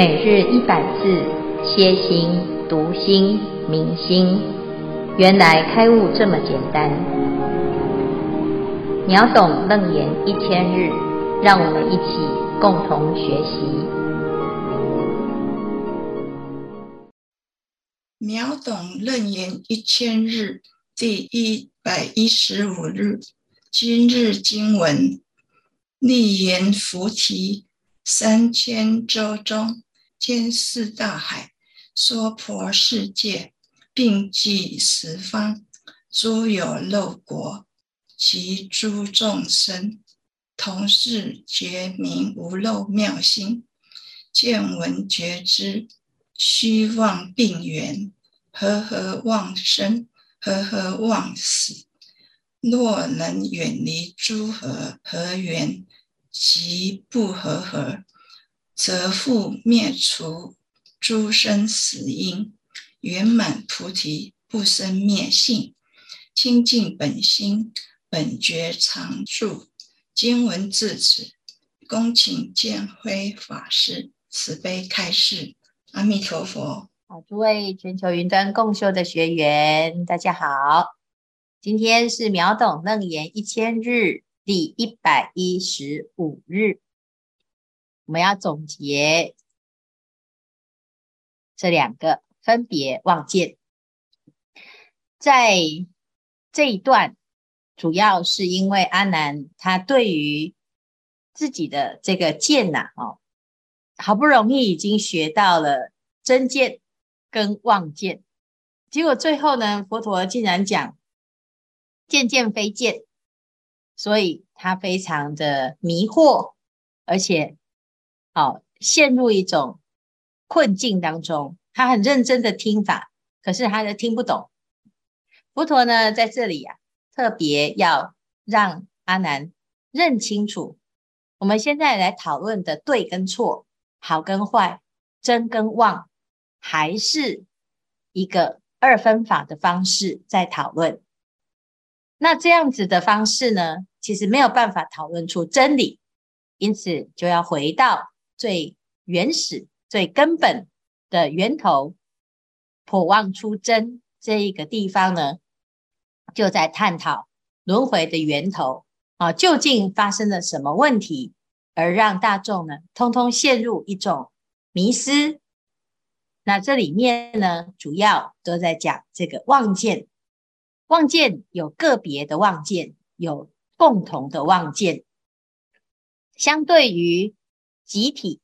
每日一百字，歇心、读心、明心，原来开悟这么简单。秒懂楞严一千日，让我们一起共同学习。秒懂楞严一千日，第一百一十五日，今日经文：立言菩提。三千洲中，兼四大海，娑婆世界，并济十方，诸有漏国及诸众生，同是觉明无漏妙心，见闻觉知，虚妄病缘，和合妄生，和合妄死。若能远离诸合合缘。即不和合，则复灭除诸生死因，圆满菩提，不生灭性，清净本心，本觉常住。经文至此，恭请见辉法师慈悲开示。阿弥陀佛。好，诸位全球云端共修的学员，大家好，今天是秒懂楞严一千日。第一百一十五日，我们要总结这两个分别望见。在这一段，主要是因为阿难他对于自己的这个见呐，哦，好不容易已经学到了真见跟望见，结果最后呢，佛陀竟然讲见见非见。所以他非常的迷惑，而且，陷入一种困境当中。他很认真的听法，可是他都听不懂。佛陀呢，在这里呀、特别要让阿难认清楚，我们现在来讨论的对跟错，好跟坏，真跟妄，还是一个二分法的方式在讨论。那这样子的方式呢，其实没有办法讨论出真理，因此就要回到最原始、最根本的源头，破妄出真这一个地方呢，就在探讨轮回的源头啊，究竟发生了什么问题，而让大众呢，通通陷入一种迷失。那这里面呢，主要都在讲这个妄见。妄见有个别的妄见，有共同的妄见。相对于集体，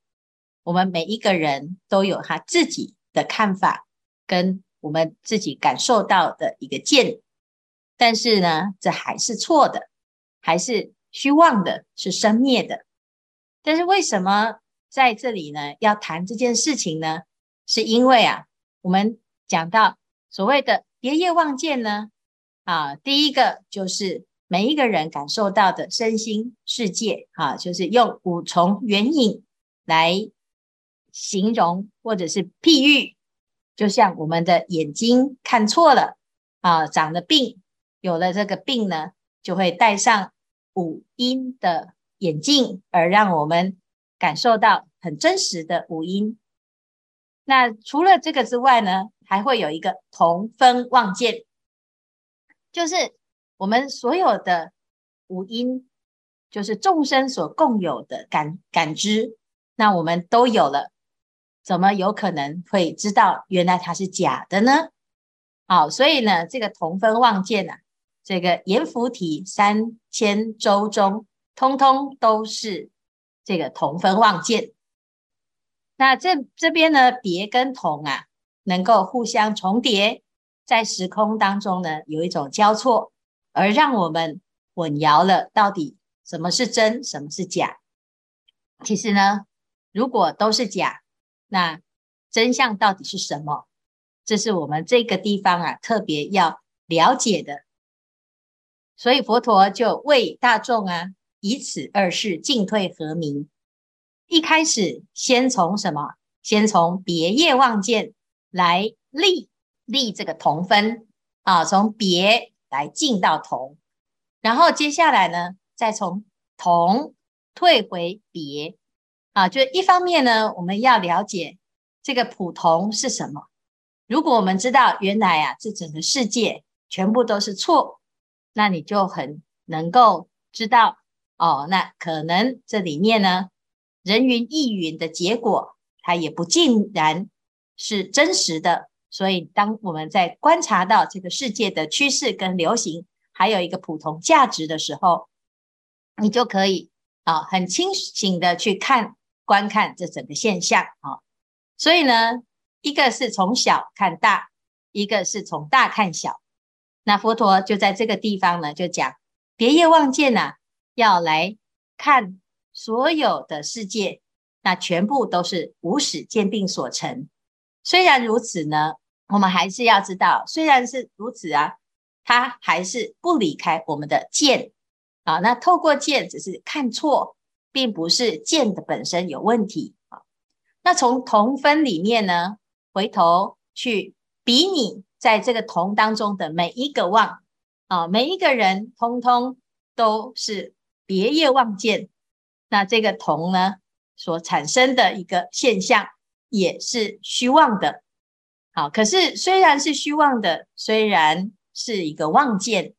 我们每一个人都有他自己的看法，跟我们自己感受到的一个见。但是呢，这还是错的，还是虚妄的，是生灭的。但是为什么在这里呢，要谈这件事情呢？是因为啊，我们讲到所谓的别业妄见呢。啊，第一个就是每一个人感受到的身心世界，啊，就是用五重缘影来形容或者是譬喻，就像我们的眼睛看错了，啊，长了病，有了这个病呢，就会戴上五阴的眼镜，而让我们感受到很真实的五阴。那除了这个之外呢，还会有一个同分妄见。就是我们所有的五阴，就是众生所共有的感感知，那我们都有了，怎么有可能会知道原来它是假的呢？好，所以呢，这个同分妄见啊，这个阎浮提三千洲中，通通都是这个同分妄见。那这这边呢，别跟同啊，能够互相重叠。在时空当中呢，有一种交错，而让我们混淆了到底什么是真，什么是假。其实呢，如果都是假，那真相到底是什么？这是我们这个地方啊特别要了解的。所以佛陀就为大众啊，以此二事进退和明。一开始先从什么？先从别业妄见来立。立这个同分啊，从别来进到同，然后接下来呢，再从同退回别，啊，就一方面呢，我们要了解这个普通是什么。如果我们知道原来啊，这整个世界全部都是错，那你就很能够知道哦，那可能这里面呢，人云亦云的结果，它也不尽然是真实的。所以，当我们在观察到这个世界的趋势跟流行，还有一个普通价值的时候，你就可以啊，很清醒的去看、观看这整个现象啊。所以呢。一个是从小看大，一个是从大看小。那佛陀就在这个地方呢，就讲别业妄见呐、要来看所有的世界，那全部都是无始见病所成。虽然如此呢，我们还是要知道，虽然是如此啊，它还是不离开我们的见啊。那透过见，只是看错，并不是见的本身有问题啊。那从同分里面呢？回头去比拟在这个同当中的每一个望啊，每一个人通通都是别业望见，那这个同呢所产生的一个现象也是虚妄的。好，可是虽然是虚妄的，虽然是一个妄见，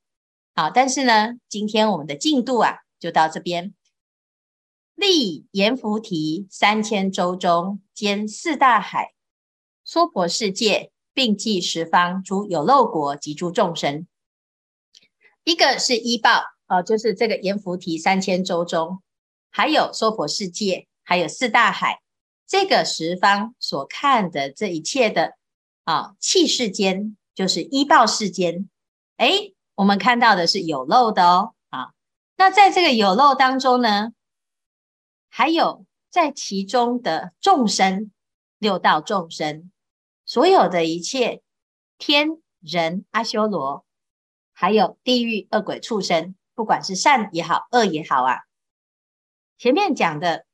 好，但是呢，今天我们的进度啊就到这边。历阎浮提三千洲中兼四大海。娑婆世界，并济十方诸有漏国及诸众生。一个是依报，呃，就是这个阎浮提三千洲中，还有娑婆世界，还有四大海，这个十方所看的这一切的啊，器世间，就是依报世间。诶，我们看到的是有漏的哦，啊，那在这个有漏当中呢，还有在其中的众生，六道众生。所有的一切天人阿修罗，还有地狱恶鬼畜生，不管是善也好，恶也好啊。前面讲的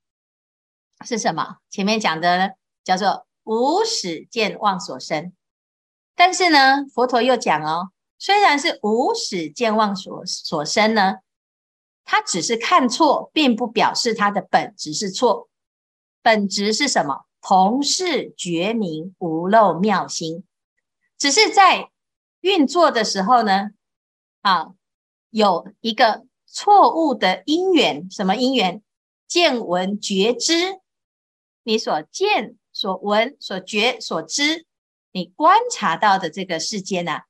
是什么？前面讲的，叫做无始见妄所生。但是呢，佛陀又讲哦，虽然是无始见妄所所生呢，他只是看错，并不表示他的本质是错。本质是什么？同是觉明无漏妙心，只是在运作的时候呢，啊，有一个错误的因缘，什么因缘？见闻觉知，你所见、所闻、所觉、所知，你观察到的这个世界呢，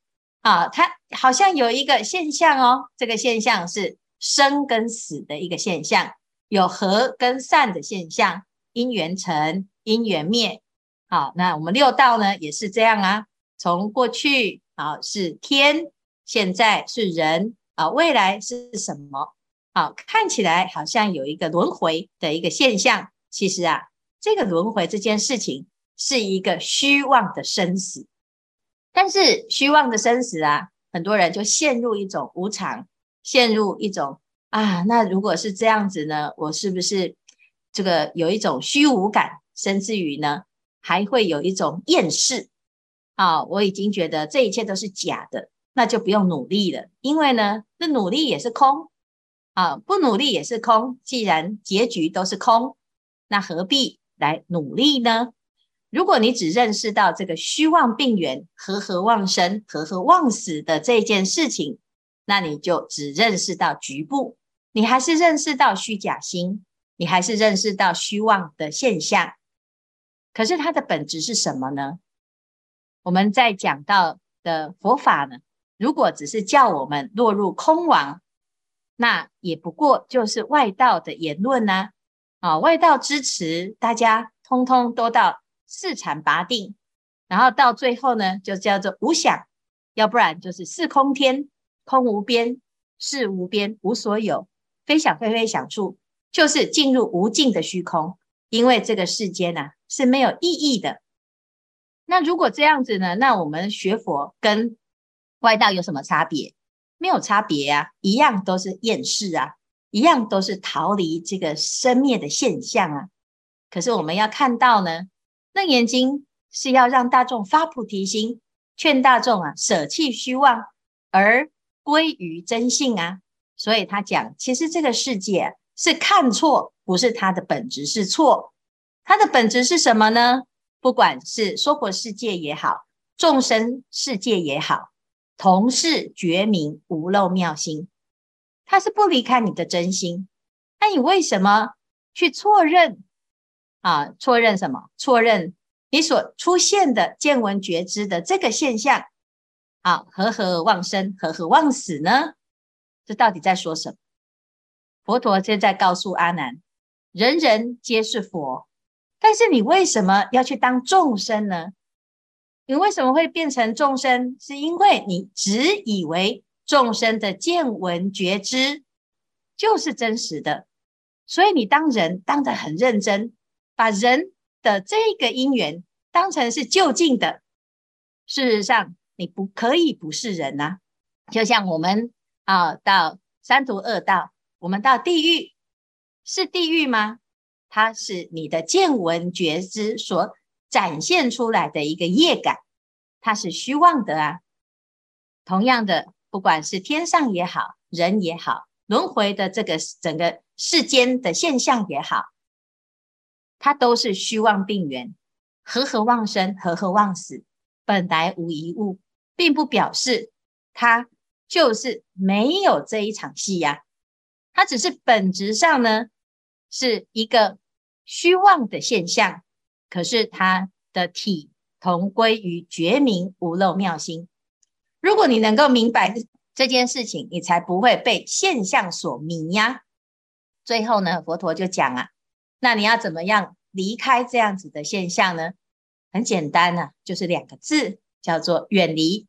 啊，它好像有一个现象哦，这个现象是生跟死的一个现象，有和跟散的现象，因缘成。因缘灭，好，那我们六道呢也是这样啊。从过去啊是天，现在是人啊，未来是什么？好，看起来好像有一个轮回的一个现象。其实啊，这个轮回这件事情是一个虚妄的生死。但是虚妄的生死啊，很多人就陷入一种无常，陷入一种啊，那如果是这样子呢，我是不是这个有一种虚无感？甚至于呢，还会有一种厌世啊！我已经觉得这一切都是假的，那就不用努力了，因为呢，这努力也是空啊，不努力也是空。既然结局都是空，那何必来努力呢？如果你只认识到这个虚妄病源、和合妄生、和合妄死的这件事情，那你就只认识到局部，你还是认识到虚假心，你还是认识到虚妄的现象。可是它的本质是什么呢？我们在讲到的佛法呢，如果只是叫我们落入空亡，那也不过就是外道的言论呐。啊，啊外道支持大家通通都到四禅八定，然后到最后呢，就叫做无想，要不然就是四空天，空无边，识无边，无所有，非想非非想处，就是进入无尽的虚空。因为这个世间呐、啊、是没有意义的。那如果这样子呢，那我们学佛跟外道有什么差别？没有差别、啊，一样都是厌世啊，一样都是逃离这个生灭的现象啊。可是我们要看到呢，《楞严经》是要让大众发菩提心，劝大众啊舍弃虚妄而归于真性啊。所以他讲，其实这个世界、啊、是看错。不是它的本质是错，它的本质是什么呢？不管是娑婆世界也好，众生世界也好，同是觉明无漏妙心，他是不离开你的真心。那你为什么去错认啊？错认什么？错认你所出现的见闻觉知的这个现象啊？和合忘生，和合忘死呢？这到底在说什么？佛陀现在告诉阿难：人人皆是佛。但是你为什么要去当众生呢？你为什么会变成众生？是因为你只以为众生的见闻觉知就是真实的，所以你当人当得很认真，把人的这个因缘当成是就近的。事实上，你不可以不是人呐。就像我们啊，到三途恶道，我们到地狱，是地狱吗？它是你的见闻觉知所展现出来的一个业感，它是虚妄的啊。同样的，不管是天上也好，人也好，轮回的这个整个世间的现象也好，它都是虚妄病源，和合妄生，和合妄死，本来无一物，并不表示它就是没有这一场戏呀、啊。它只是本质上呢，是一个。虚妄的现象，可是它的体同归于觉明无漏妙心。如果你能够明白这件事情，你才不会被现象所迷呀。最后呢，佛陀就讲啊，那你要怎么样离开这样子的现象呢？很简单啊，就是两个字，叫做远离。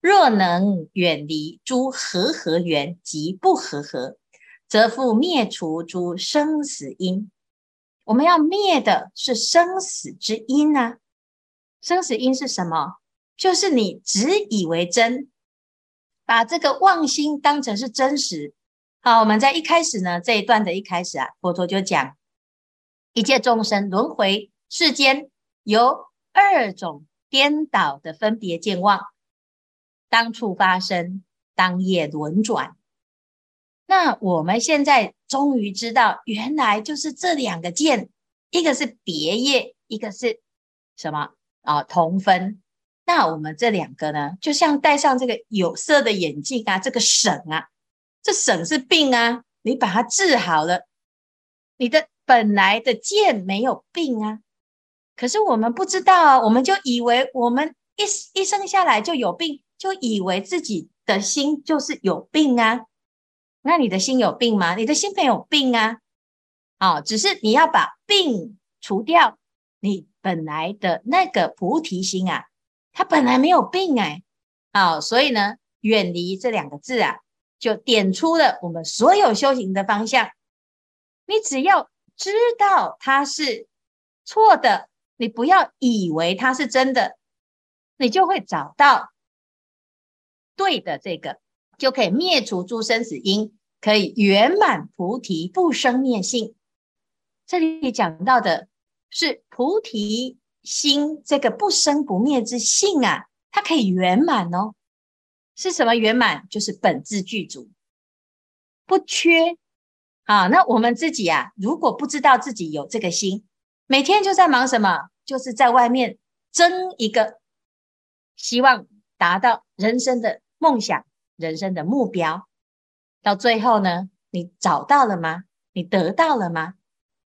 若能远离诸和合缘及不和合，则复灭除诸生死因。我们要灭的是生死之因呢、啊？生死因是什么？就是你只以为真，把这个妄心当成是真实。好，我们在一开始呢，这一段的一开始啊，佛陀就讲，一切众生轮回世间有二种颠倒的分别见妄，当处发生，当业轮转。那我们现在终于知道，原来就是这两个见，一个是别业，一个是什么啊？同分。那我们这两个呢，就像戴上这个有色的眼镜啊，这个省啊，这省是病啊，你把它治好了，你的本来的见没有病啊。可是我们不知道啊，我们就以为我们一一生下来就有病，就以为自己的心就是有病啊。那你的心有病吗？你的心没有病啊，啊，只是你要把病除掉。你本来的那个菩提心啊，他本来没有病哎，啊，所以呢，远离这两个字啊，就点出了我们所有修行的方向。你只要知道它是错的，你不要以为它是真的，你就会找到对的这个。就可以灭除诸生死因，可以圆满菩提不生灭性。这里讲到的是菩提心这个不生不灭之性啊，它可以圆满哦。是什么圆满？就是本自具足，不缺。啊，那我们自己啊，如果不知道自己有这个心，每天就在忙什么？就是在外面争一个，希望达到人生的梦想。人生的目标，到最后呢，你找到了吗？你得到了吗？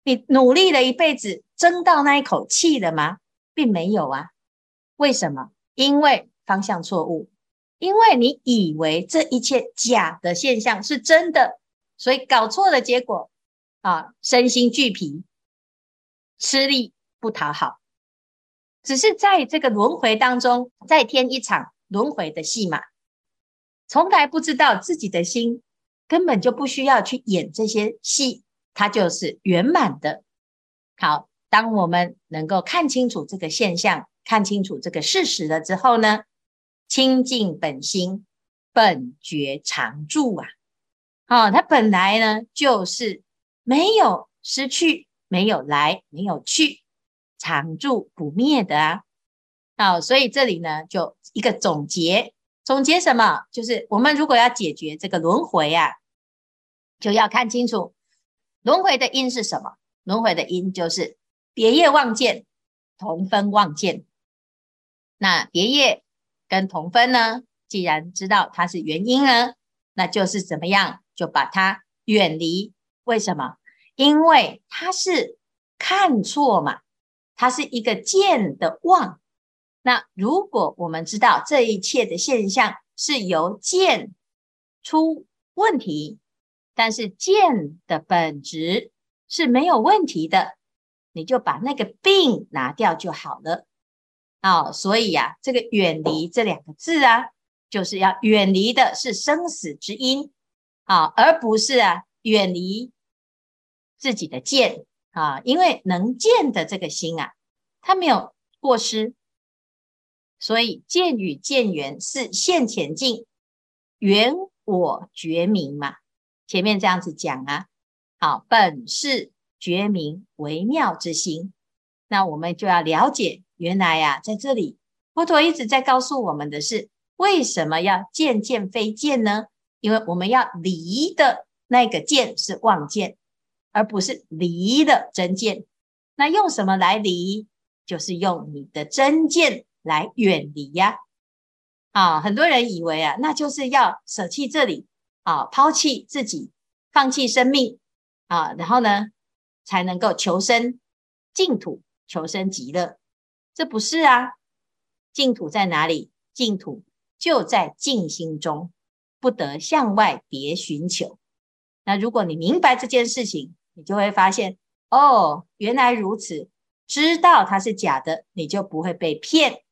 你努力了一辈子，争到那一口气了吗？并没有啊。为什么？因为方向错误，因为你以为这一切假的现象是真的，所以搞错了，结果啊，身心俱疲，吃力不讨好，只是在这个轮回当中再添一场轮回的戏码。从来不知道自己的心根本就不需要去演这些戏，它就是圆满的。好，当我们能够看清楚这个现象，看清楚这个事实了之后呢，清净本心，本觉常住啊！哦，它本来呢就是没有失去，没有来，没有去，常住不灭的啊！好，所以这里呢就一个总结。总结什么？就是我们如果要解决这个轮回啊，就要看清楚轮回的因是什么。轮回的因就是别业妄见，同分妄见。那别业跟同分呢？既然知道它是原因呢，那就是怎么样？就把它远离。为什么？因为它是看错嘛，它是一个见的妄。那如果我们知道这一切的现象是由见出问题，但是见的本质是没有问题的，你就把那个病拿掉就好了。哦，所以呀、啊，这个远离这两个字啊，就是要远离的是生死之因。啊，而不是啊远离自己的见。啊，因为能见的这个心啊，它没有过失，所以见与见缘是现前境，缘我觉明嘛，前面这样子讲啊，好，本是觉明微妙之心，那我们就要了解。原来呀、啊，在这里，佛陀一直在告诉我们的是，为什么要见见非见呢？因为我们要离的那个见是妄见，而不是离的真见。那用什么来离？就是用你的真见来远离呀。啊，很多人以为啊，那就是要舍弃这里啊，抛弃自己，放弃生命啊，然后呢，才能够求生净土，求生极乐。这不是啊，净土在哪里？净土就在静心中，不得向外别寻求。那如果你明白这件事情，你就会发现，哦，原来如此。知道它是假的，你就不会被骗。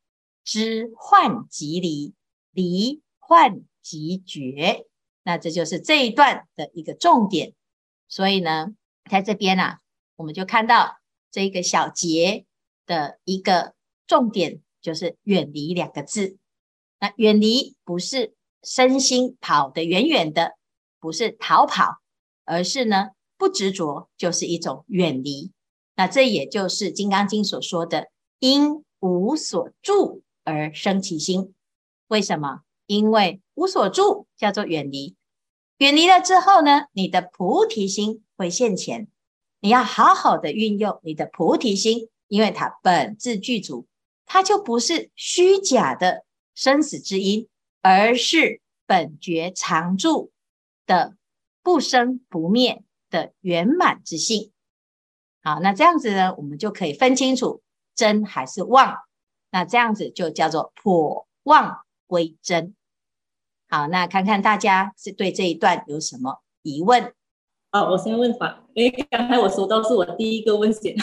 知幻即离，离幻即绝。那这就是这一段的一个重点。所以呢，在这边啊，我们就看到这个小节的一个。重点就是远离两个字。那远离不是身心跑得远远的，不是逃跑，而是呢不执着，就是一种远离。那这也就是《金刚经》所说的“因无所住而生其心”。为什么？因为无所住叫做远离。远离了之后呢，你的菩提心会现前。你要好好的运用你的菩提心，因为它本自具足。它就不是虚假的生死之因，而是本觉常住的不生不灭的圆满之性。好，那这样子呢，我们就可以分清楚真还是妄。那这样子就叫做破妄归真。好，那看看大家是对这一段有什么疑问？好，我先问法，因为刚才我收到是我第一个问题。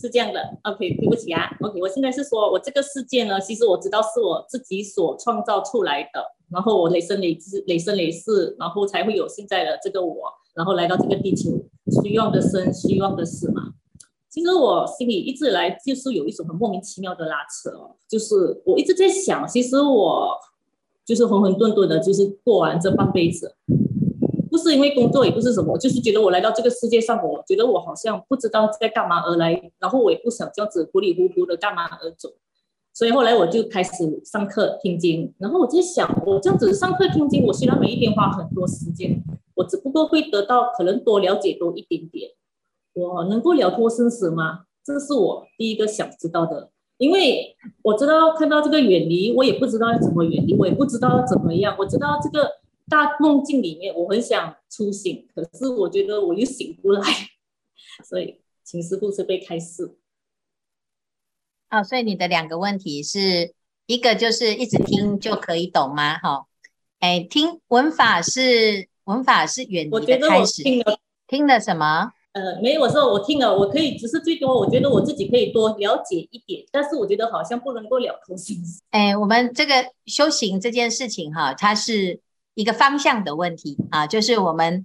是这样的，OK，对不起啊，OK，我现在是说，我这个世界呢，其实我知道是我自己所创造出来的，然后我累生累世，累生累世，然后才会有现在的这个我，然后来到这个地球，虚妄的生，虚妄的死嘛。其实我心里一直来就是有一种很莫名其妙的拉扯哦，就是我一直在想，其实我就是浑浑沌沌的，就是过完这半辈子。不是因为工作，也不是什么，就是觉得我来到这个世界上，我觉得我好像不知道在干嘛而来，然后我也不想这样子糊里糊涂的干嘛而走，所以后来我就开始上课听经，然后我在想，我这样子上课听经，我虽然每一天花很多时间，我只不过会得到可能多了解多一点点，我能够了脱生死吗？这是我第一个想知道的，因为我知道看到这个远离，我也不知道要怎么远离，我也不知道要怎么样，我知道这个。大梦境里面，我很想出醒，可是我觉得我又醒不来，所以请师傅慈悲开示。哦，所以你的两个问题是一个就是一直听就可以懂吗？哈、哦，哎，听闻法是闻法是远离的开始。听了，听了什么？呃，没有，我说我听了，我可以只是最多，我觉得我自己可以多了解一点，但是我觉得好像不能够了通心。哎，我们这个修行这件事情哈，它是。一个方向的问题啊，就是我们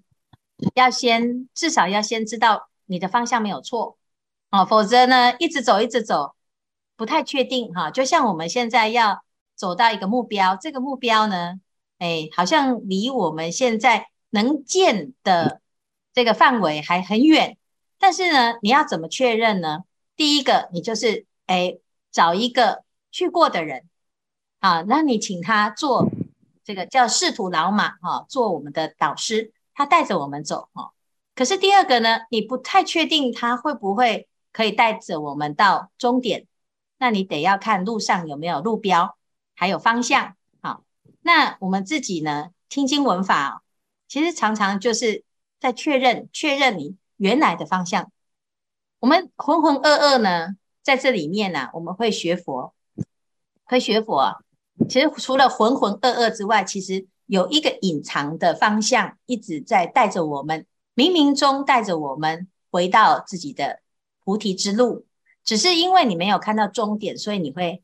要先至少要先知道你的方向没有错啊，否则呢一直走一直走不太确定哈。就像我们现在要走到一个目标，这个目标呢，哎，好像离我们现在能见的这个范围还很远。但是呢，你要怎么确认呢？第一个，你就是哎找一个去过的人啊，那你请他做。这个叫仕途老马哈，做我们的导师，他带着我们走哈。可是第二个呢，你不太确定他会不会可以带着我们到终点，那你得要看路上有没有路标，还有方向。好，那我们自己呢，听经闻法，其实常常就是在确认确认你原来的方向。我们浑浑噩噩呢，在这里面呢、啊，我们会学佛，会学佛。其实除了浑浑噩噩之外，其实有一个隐藏的方向一直在带着我们。冥冥中带着我们回到自己的菩提之路，只是因为你没有看到终点，所以你会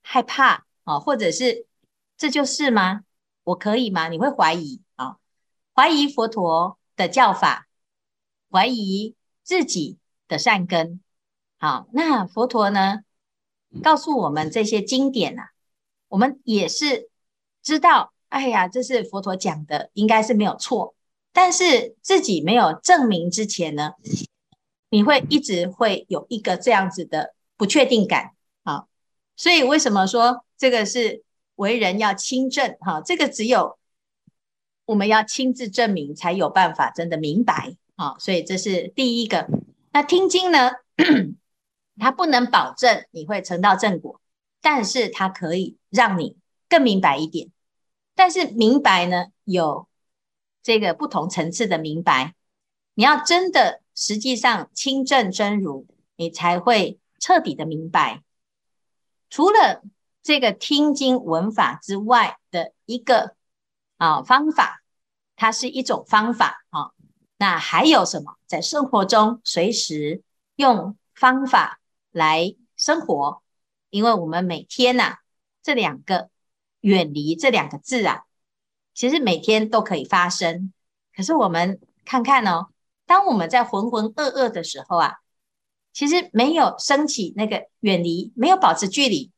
害怕啊，或者是这就是吗？我可以吗？你会怀疑啊，怀疑佛陀的教法，怀疑自己的善根。好，那佛陀呢，告诉我们这些经典啊，我们也是知道，哎呀，这是佛陀讲的，应该是没有错。但是自己没有证明之前呢，你会一直会有一个这样子的不确定感啊。所以为什么说这个是为人要亲证哈？这个只有我们要亲自证明才有办法真的明白啊。所以这是第一个。那听经呢，它不能保证你会成到正果，但是它可以让你更明白一点。但是明白呢，有。这个不同层次的明白，你要真的实际上亲证真如，你才会彻底的明白。除了这个听经闻法之外的一个啊方法，它是一种方法啊。那还有什么？在生活中随时用方法来生活，因为我们每天呐、这两个远离这两个字啊。其实每天都可以发生，可是我们看看哦，当我们在浑浑噩噩的时候啊，其实没有升起那个远离，没有保持距离，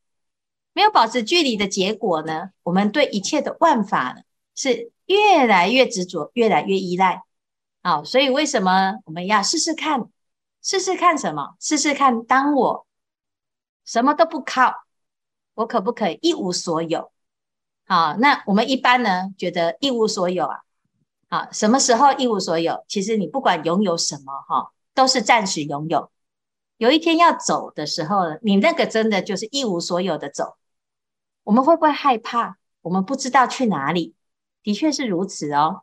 没有保持距离的结果呢，我们对一切的万法呢是越来越执着，越来越依赖。好，所以为什么我们要试试看？试试看什么？试试看，当我什么都不靠，我可不可以一无所有？好，那我们一般呢，觉得一无所有啊。好，什么时候一无所有？其实你不管拥有什么哈，都是暂时拥有。有一天要走的时候，你那个真的就是一无所有的走。我们会不会害怕？我们不知道去哪里，的确是如此哦。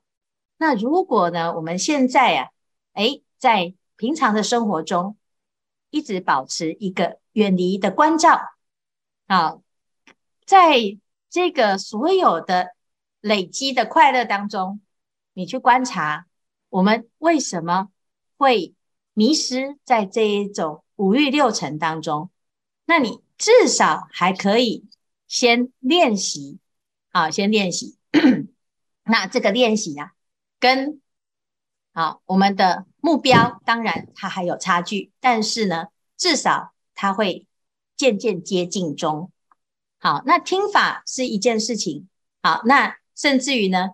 那如果呢，我们现在啊，诶，在平常的生活中，一直保持一个远离的关照，啊，在。这个所有的累积的快乐当中，你去观察，我们为什么会迷失在这一种五欲六尘当中？那你至少还可以先练习，好，先练习。那这个练习啊，跟好我们的目标，当然它还有差距，但是呢，至少它会渐渐接近中。好，那听法是一件事情。好，那甚至于呢，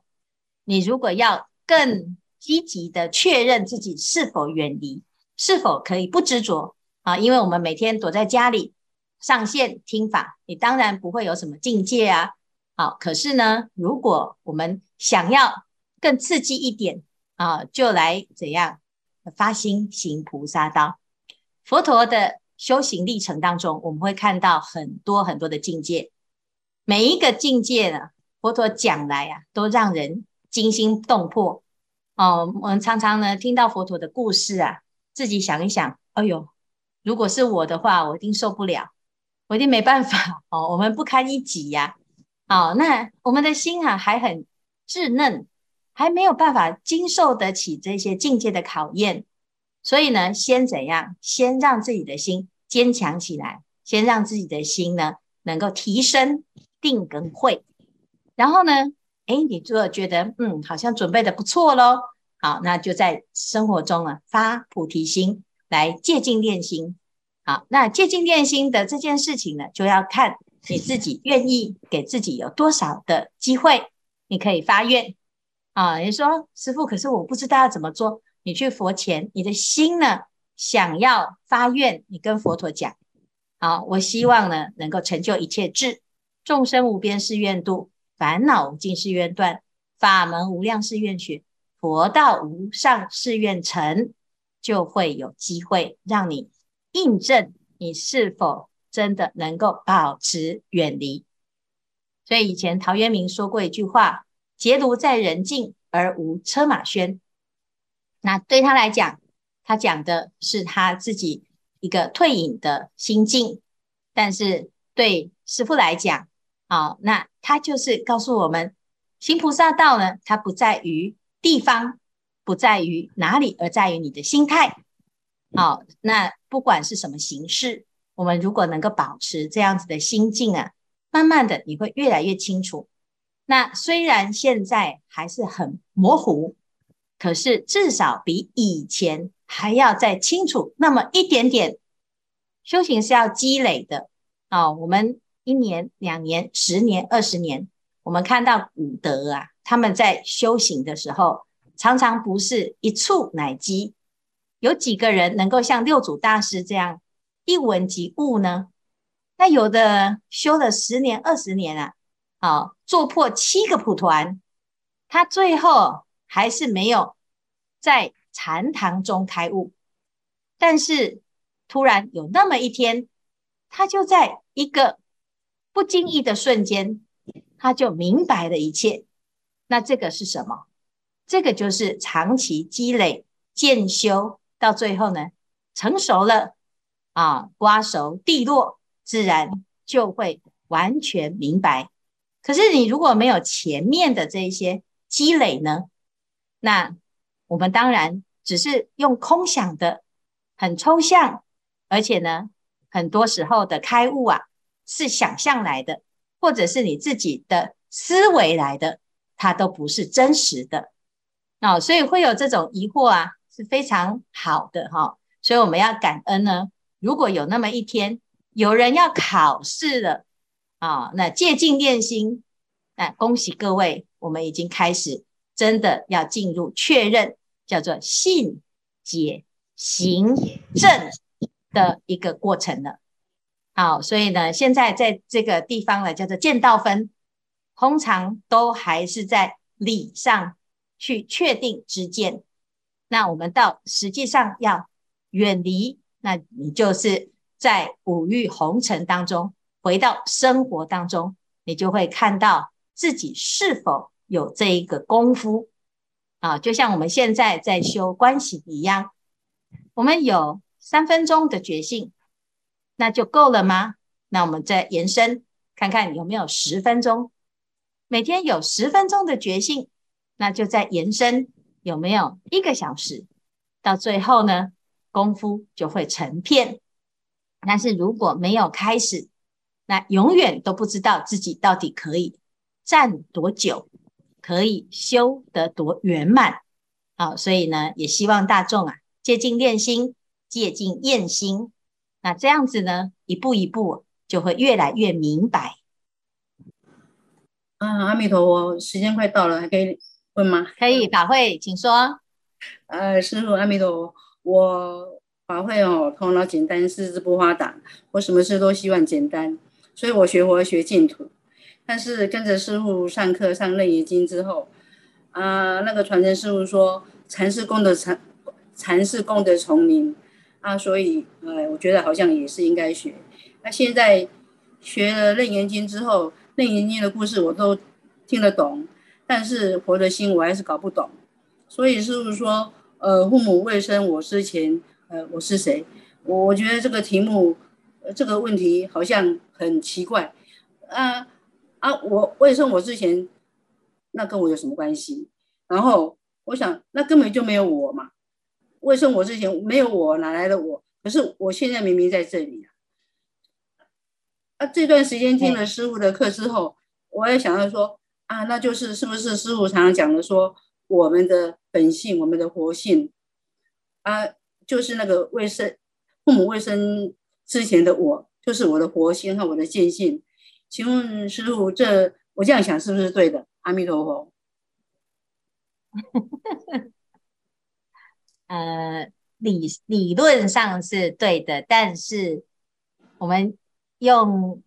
你如果要更积极的确认自己是否远离，是否可以不执着啊？因为我们每天躲在家里上线听法，你当然不会有什么境界啊。好，可是呢，如果我们想要更刺激一点啊，就来怎样发心行菩萨道，佛陀的。修行历程当中，我们会看到很多很多的境界，每一个境界呢，佛陀讲来啊，都让人惊心动魄。哦，我们常常呢听到佛陀的故事啊，自己想一想，哎呦，如果是我的话，我一定受不了，我一定没办法。哦，我们不堪一击呀。哦，那我们的心啊还很稚嫩，还没有办法经受得起这些境界的考验。所以呢，先怎样？先让自己的心坚强起来，先让自己的心呢能够提升定跟慧。然后呢，哎，你如果觉得嗯，好像准备的不错喽，好，那就在生活中啊发菩提心来借境练心。好，那借境练心的这件事情呢，就要看你自己愿意给自己有多少的机会，你可以发愿啊。你说师父，可是我不知道要怎么做。你去佛前，你的心呢，想要发愿，你跟佛陀讲，好，我希望呢能够成就一切智，众生无边誓愿度，烦恼无尽誓愿断，法门无量誓愿学，佛道无上誓愿成，就会有机会让你印证你是否真的能够保持远离。所以以前陶渊明说过一句话：“结庐在人境，而无车马喧。”那对他来讲，他讲的是他自己一个退隐的心境，但是对师父来讲，啊，那他就是告诉我们，行菩萨道呢，它不在于地方，不在于哪里，而在于你的心态。好，那不管是什么形式，我们如果能够保持这样子的心境啊，慢慢的你会越来越清楚。那虽然现在还是很模糊。可是至少比以前还要再清楚那么一点点。修行是要积累的啊、哦！我们一年、两年、十年、二十年，我们看到古德啊，他们在修行的时候，常常不是一蹴乃机。有几个人能够像六祖大师这样一闻即悟呢？那有的修了十年、二十年啊，啊、哦，做破七个蒲团，他最后。还是没有在禅堂中开悟，但是突然有那么一天，他就在一个不经意的瞬间，他就明白了一切。那这个是什么？这个就是长期积累、渐修，到最后呢，成熟了啊，瓜熟蒂落，自然就会完全明白。可是你如果没有前面的这些积累呢？那我们当然只是用空想的，很抽象，而且呢，很多时候的开悟啊，是想象来的，或者是你自己的思维来的，它都不是真实的。哦，所以会有这种疑惑啊，是非常好的哈、哦。所以我们要感恩呢，如果有那么一天，有人要考试了啊、那借镜练心，那恭喜各位，我们已经开始。真的要进入确认，叫做信解行证的一个过程了。好，所以呢，现在在这个地方呢，叫做见道分，通常都还是在理上去确定知见。那我们到实际上要远离，那你就是在五欲红尘当中，回到生活当中，你就会看到自己是否。有这一个功夫啊，就像我们现在在修观行一样，我们有三分钟的觉性，那就够了吗？那我们再延伸看看有没有十分钟，每天有十分钟的觉性，那就再延伸有没有一个小时，到最后呢，功夫就会成片。但是如果没有开始，那永远都不知道自己到底可以站多久。可以修得多圆满，好，所以呢，也希望大众啊，戒静练心，戒静验心，那这样子呢，一步一步就会越来越明白。啊，阿弥陀佛，时间快到了，还可以问吗？可以，法会，请说。呃，师父，阿弥陀佛，我法会哦，头脑简单，四肢不发达，我什么事都希望简单，所以我学佛学净土。但是跟着师傅上课上《楞严经》之后，啊、那个传承师傅说，禅是功德禅，禅是功德丛林啊，所以，呃，我觉得好像也是应该学。那现在学了《楞严经》之后，《楞严经》的故事我都听得懂，但是佛的心我还是搞不懂。所以师傅说，呃，父母未生我之前，呃，我是谁？我我觉得这个题目，这个问题好像很奇怪，啊。啊，我卫生我之前，那跟我有什么关系？然后我想，那根本就没有我嘛。卫生我之前没有我，哪来的我？可是我现在明明在这里啊。啊，这段时间听了师傅的课之后，我也想到说，啊，那就是是不是师傅常常讲的说，我们的本性，我们的活性，啊，就是那个卫生父母卫生之前的我，就是我的活性和我的见性。请问师父，这我这样想是不是对的？阿弥陀佛。呃，理理论上是对的，但是我们用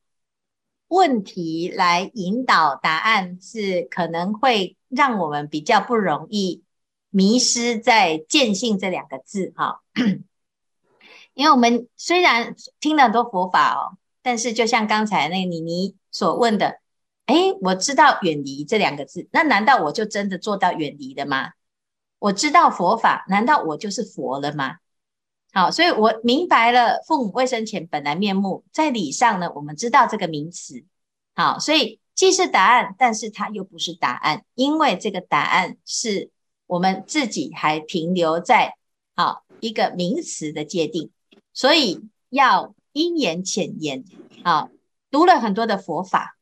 问题来引导答案，是可能会让我们比较不容易迷失在见性这两个字哈。因为我们虽然听了很多佛法哦，但是就像刚才那个妮妮所问的，诶，我知道远离这两个字，那难道我就真的做到远离了吗？我知道佛法，难道我就是佛了吗？好，所以我明白了父母未生前本来面目，在理上呢，我们知道这个名词。好，所以既是答案，但是它又不是答案，因为这个答案是我们自己还停留在好一个名词的界定。所以要因缘浅言啊，读了很多的佛法，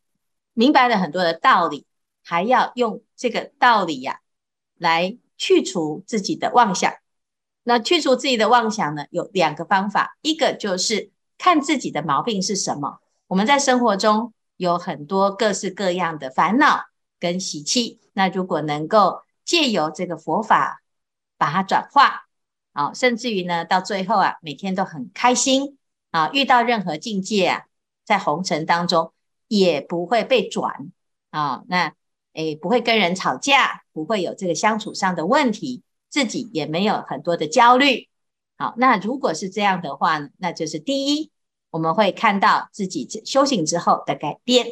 明白了很多的道理，还要用这个道理呀、来去除自己的妄想。那去除自己的妄想呢，有两个方法，一个就是看自己的毛病是什么。我们在生活中有很多各式各样的烦恼跟习气，那如果能够借由这个佛法把它转化。啊，甚至于呢，到最后啊，每天都很开心啊，遇到任何境界啊，在红尘当中也不会被转啊，那诶不会跟人吵架，不会有这个相处上的问题，自己也没有很多的焦虑。好，那如果是这样的话呢，那就是第一，我们会看到自己修行之后的改变。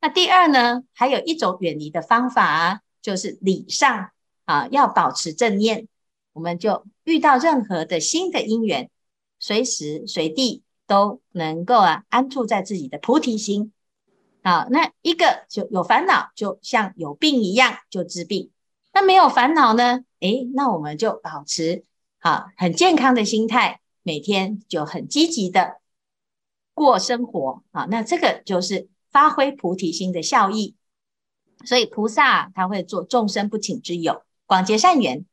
那第二呢，还有一种远离的方法，就是理上啊，要保持正念。我们就遇到任何的新的因缘，随时随地都能够啊安住在自己的菩提心。好，那一个就有烦恼，就像有病一样就治病；那没有烦恼呢？诶，那我们就保持好很健康的心态，每天就很积极的过生活。啊，那这个就是发挥菩提心的效益。所以菩萨他会做众生不请之友，广结善缘。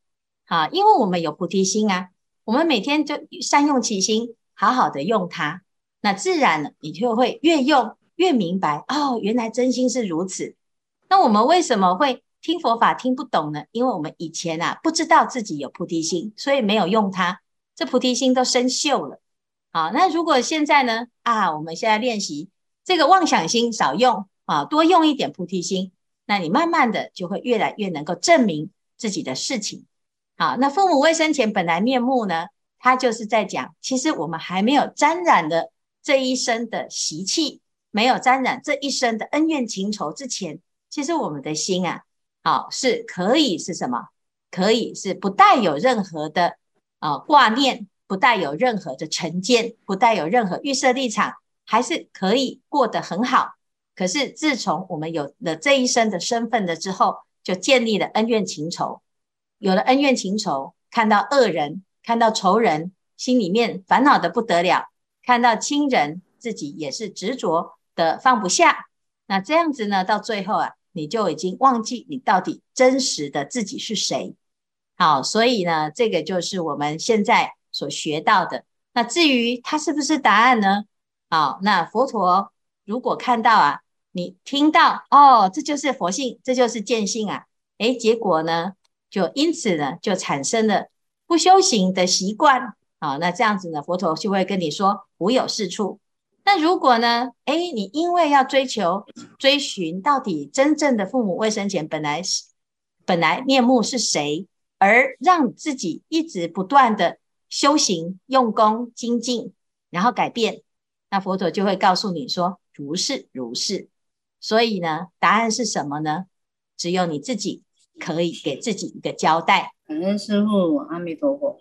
啊，因为我们有菩提心啊，我们每天就善用其心，好好的用它，那自然呢，你就会越用越明白哦，原来真心是如此。那我们为什么会听佛法听不懂呢？因为我们以前啊不知道自己有菩提心，所以没有用它，这菩提心都生锈了。好，那如果现在呢啊，我们现在练习这个妄想心少用啊，多用一点菩提心，那你慢慢的就会越来越能够证明自己的事情。好，那父母未生前本来面目呢？他就是在讲，其实我们还没有沾染了这一生的习气，没有沾染这一生的恩怨情仇之前，其实我们的心啊，好是可以是什么？可以是不带有任何的啊挂念，不带有任何的成见，不带有任何预设立场，还是可以过得很好。可是自从我们有了这一生的身份了之后，就建立了恩怨情仇。有了恩怨情仇，看到恶人，看到仇人，心里面烦恼的不得了；看到亲人，自己也是执着的放不下。那这样子呢，到最后啊，你就已经忘记你到底真实的自己是谁。好，所以呢，这个就是我们现在所学到的。那至于它是不是答案呢？好，那佛陀如果看到啊，你听到哦，这就是佛性，这就是见性啊，诶，结果呢？就因此呢，就产生了不修行的习惯。啊，那这样子呢，佛陀就会跟你说无有是处。那如果呢，哎，你因为要追求、追寻到底真正的父母未生前本来是本来面目是谁，而让自己一直不断的修行、用功、精进，然后改变，那佛陀就会告诉你说如是如是。所以呢，答案是什么呢？只有你自己。可以给自己一个交代。感恩师父，阿弥陀佛。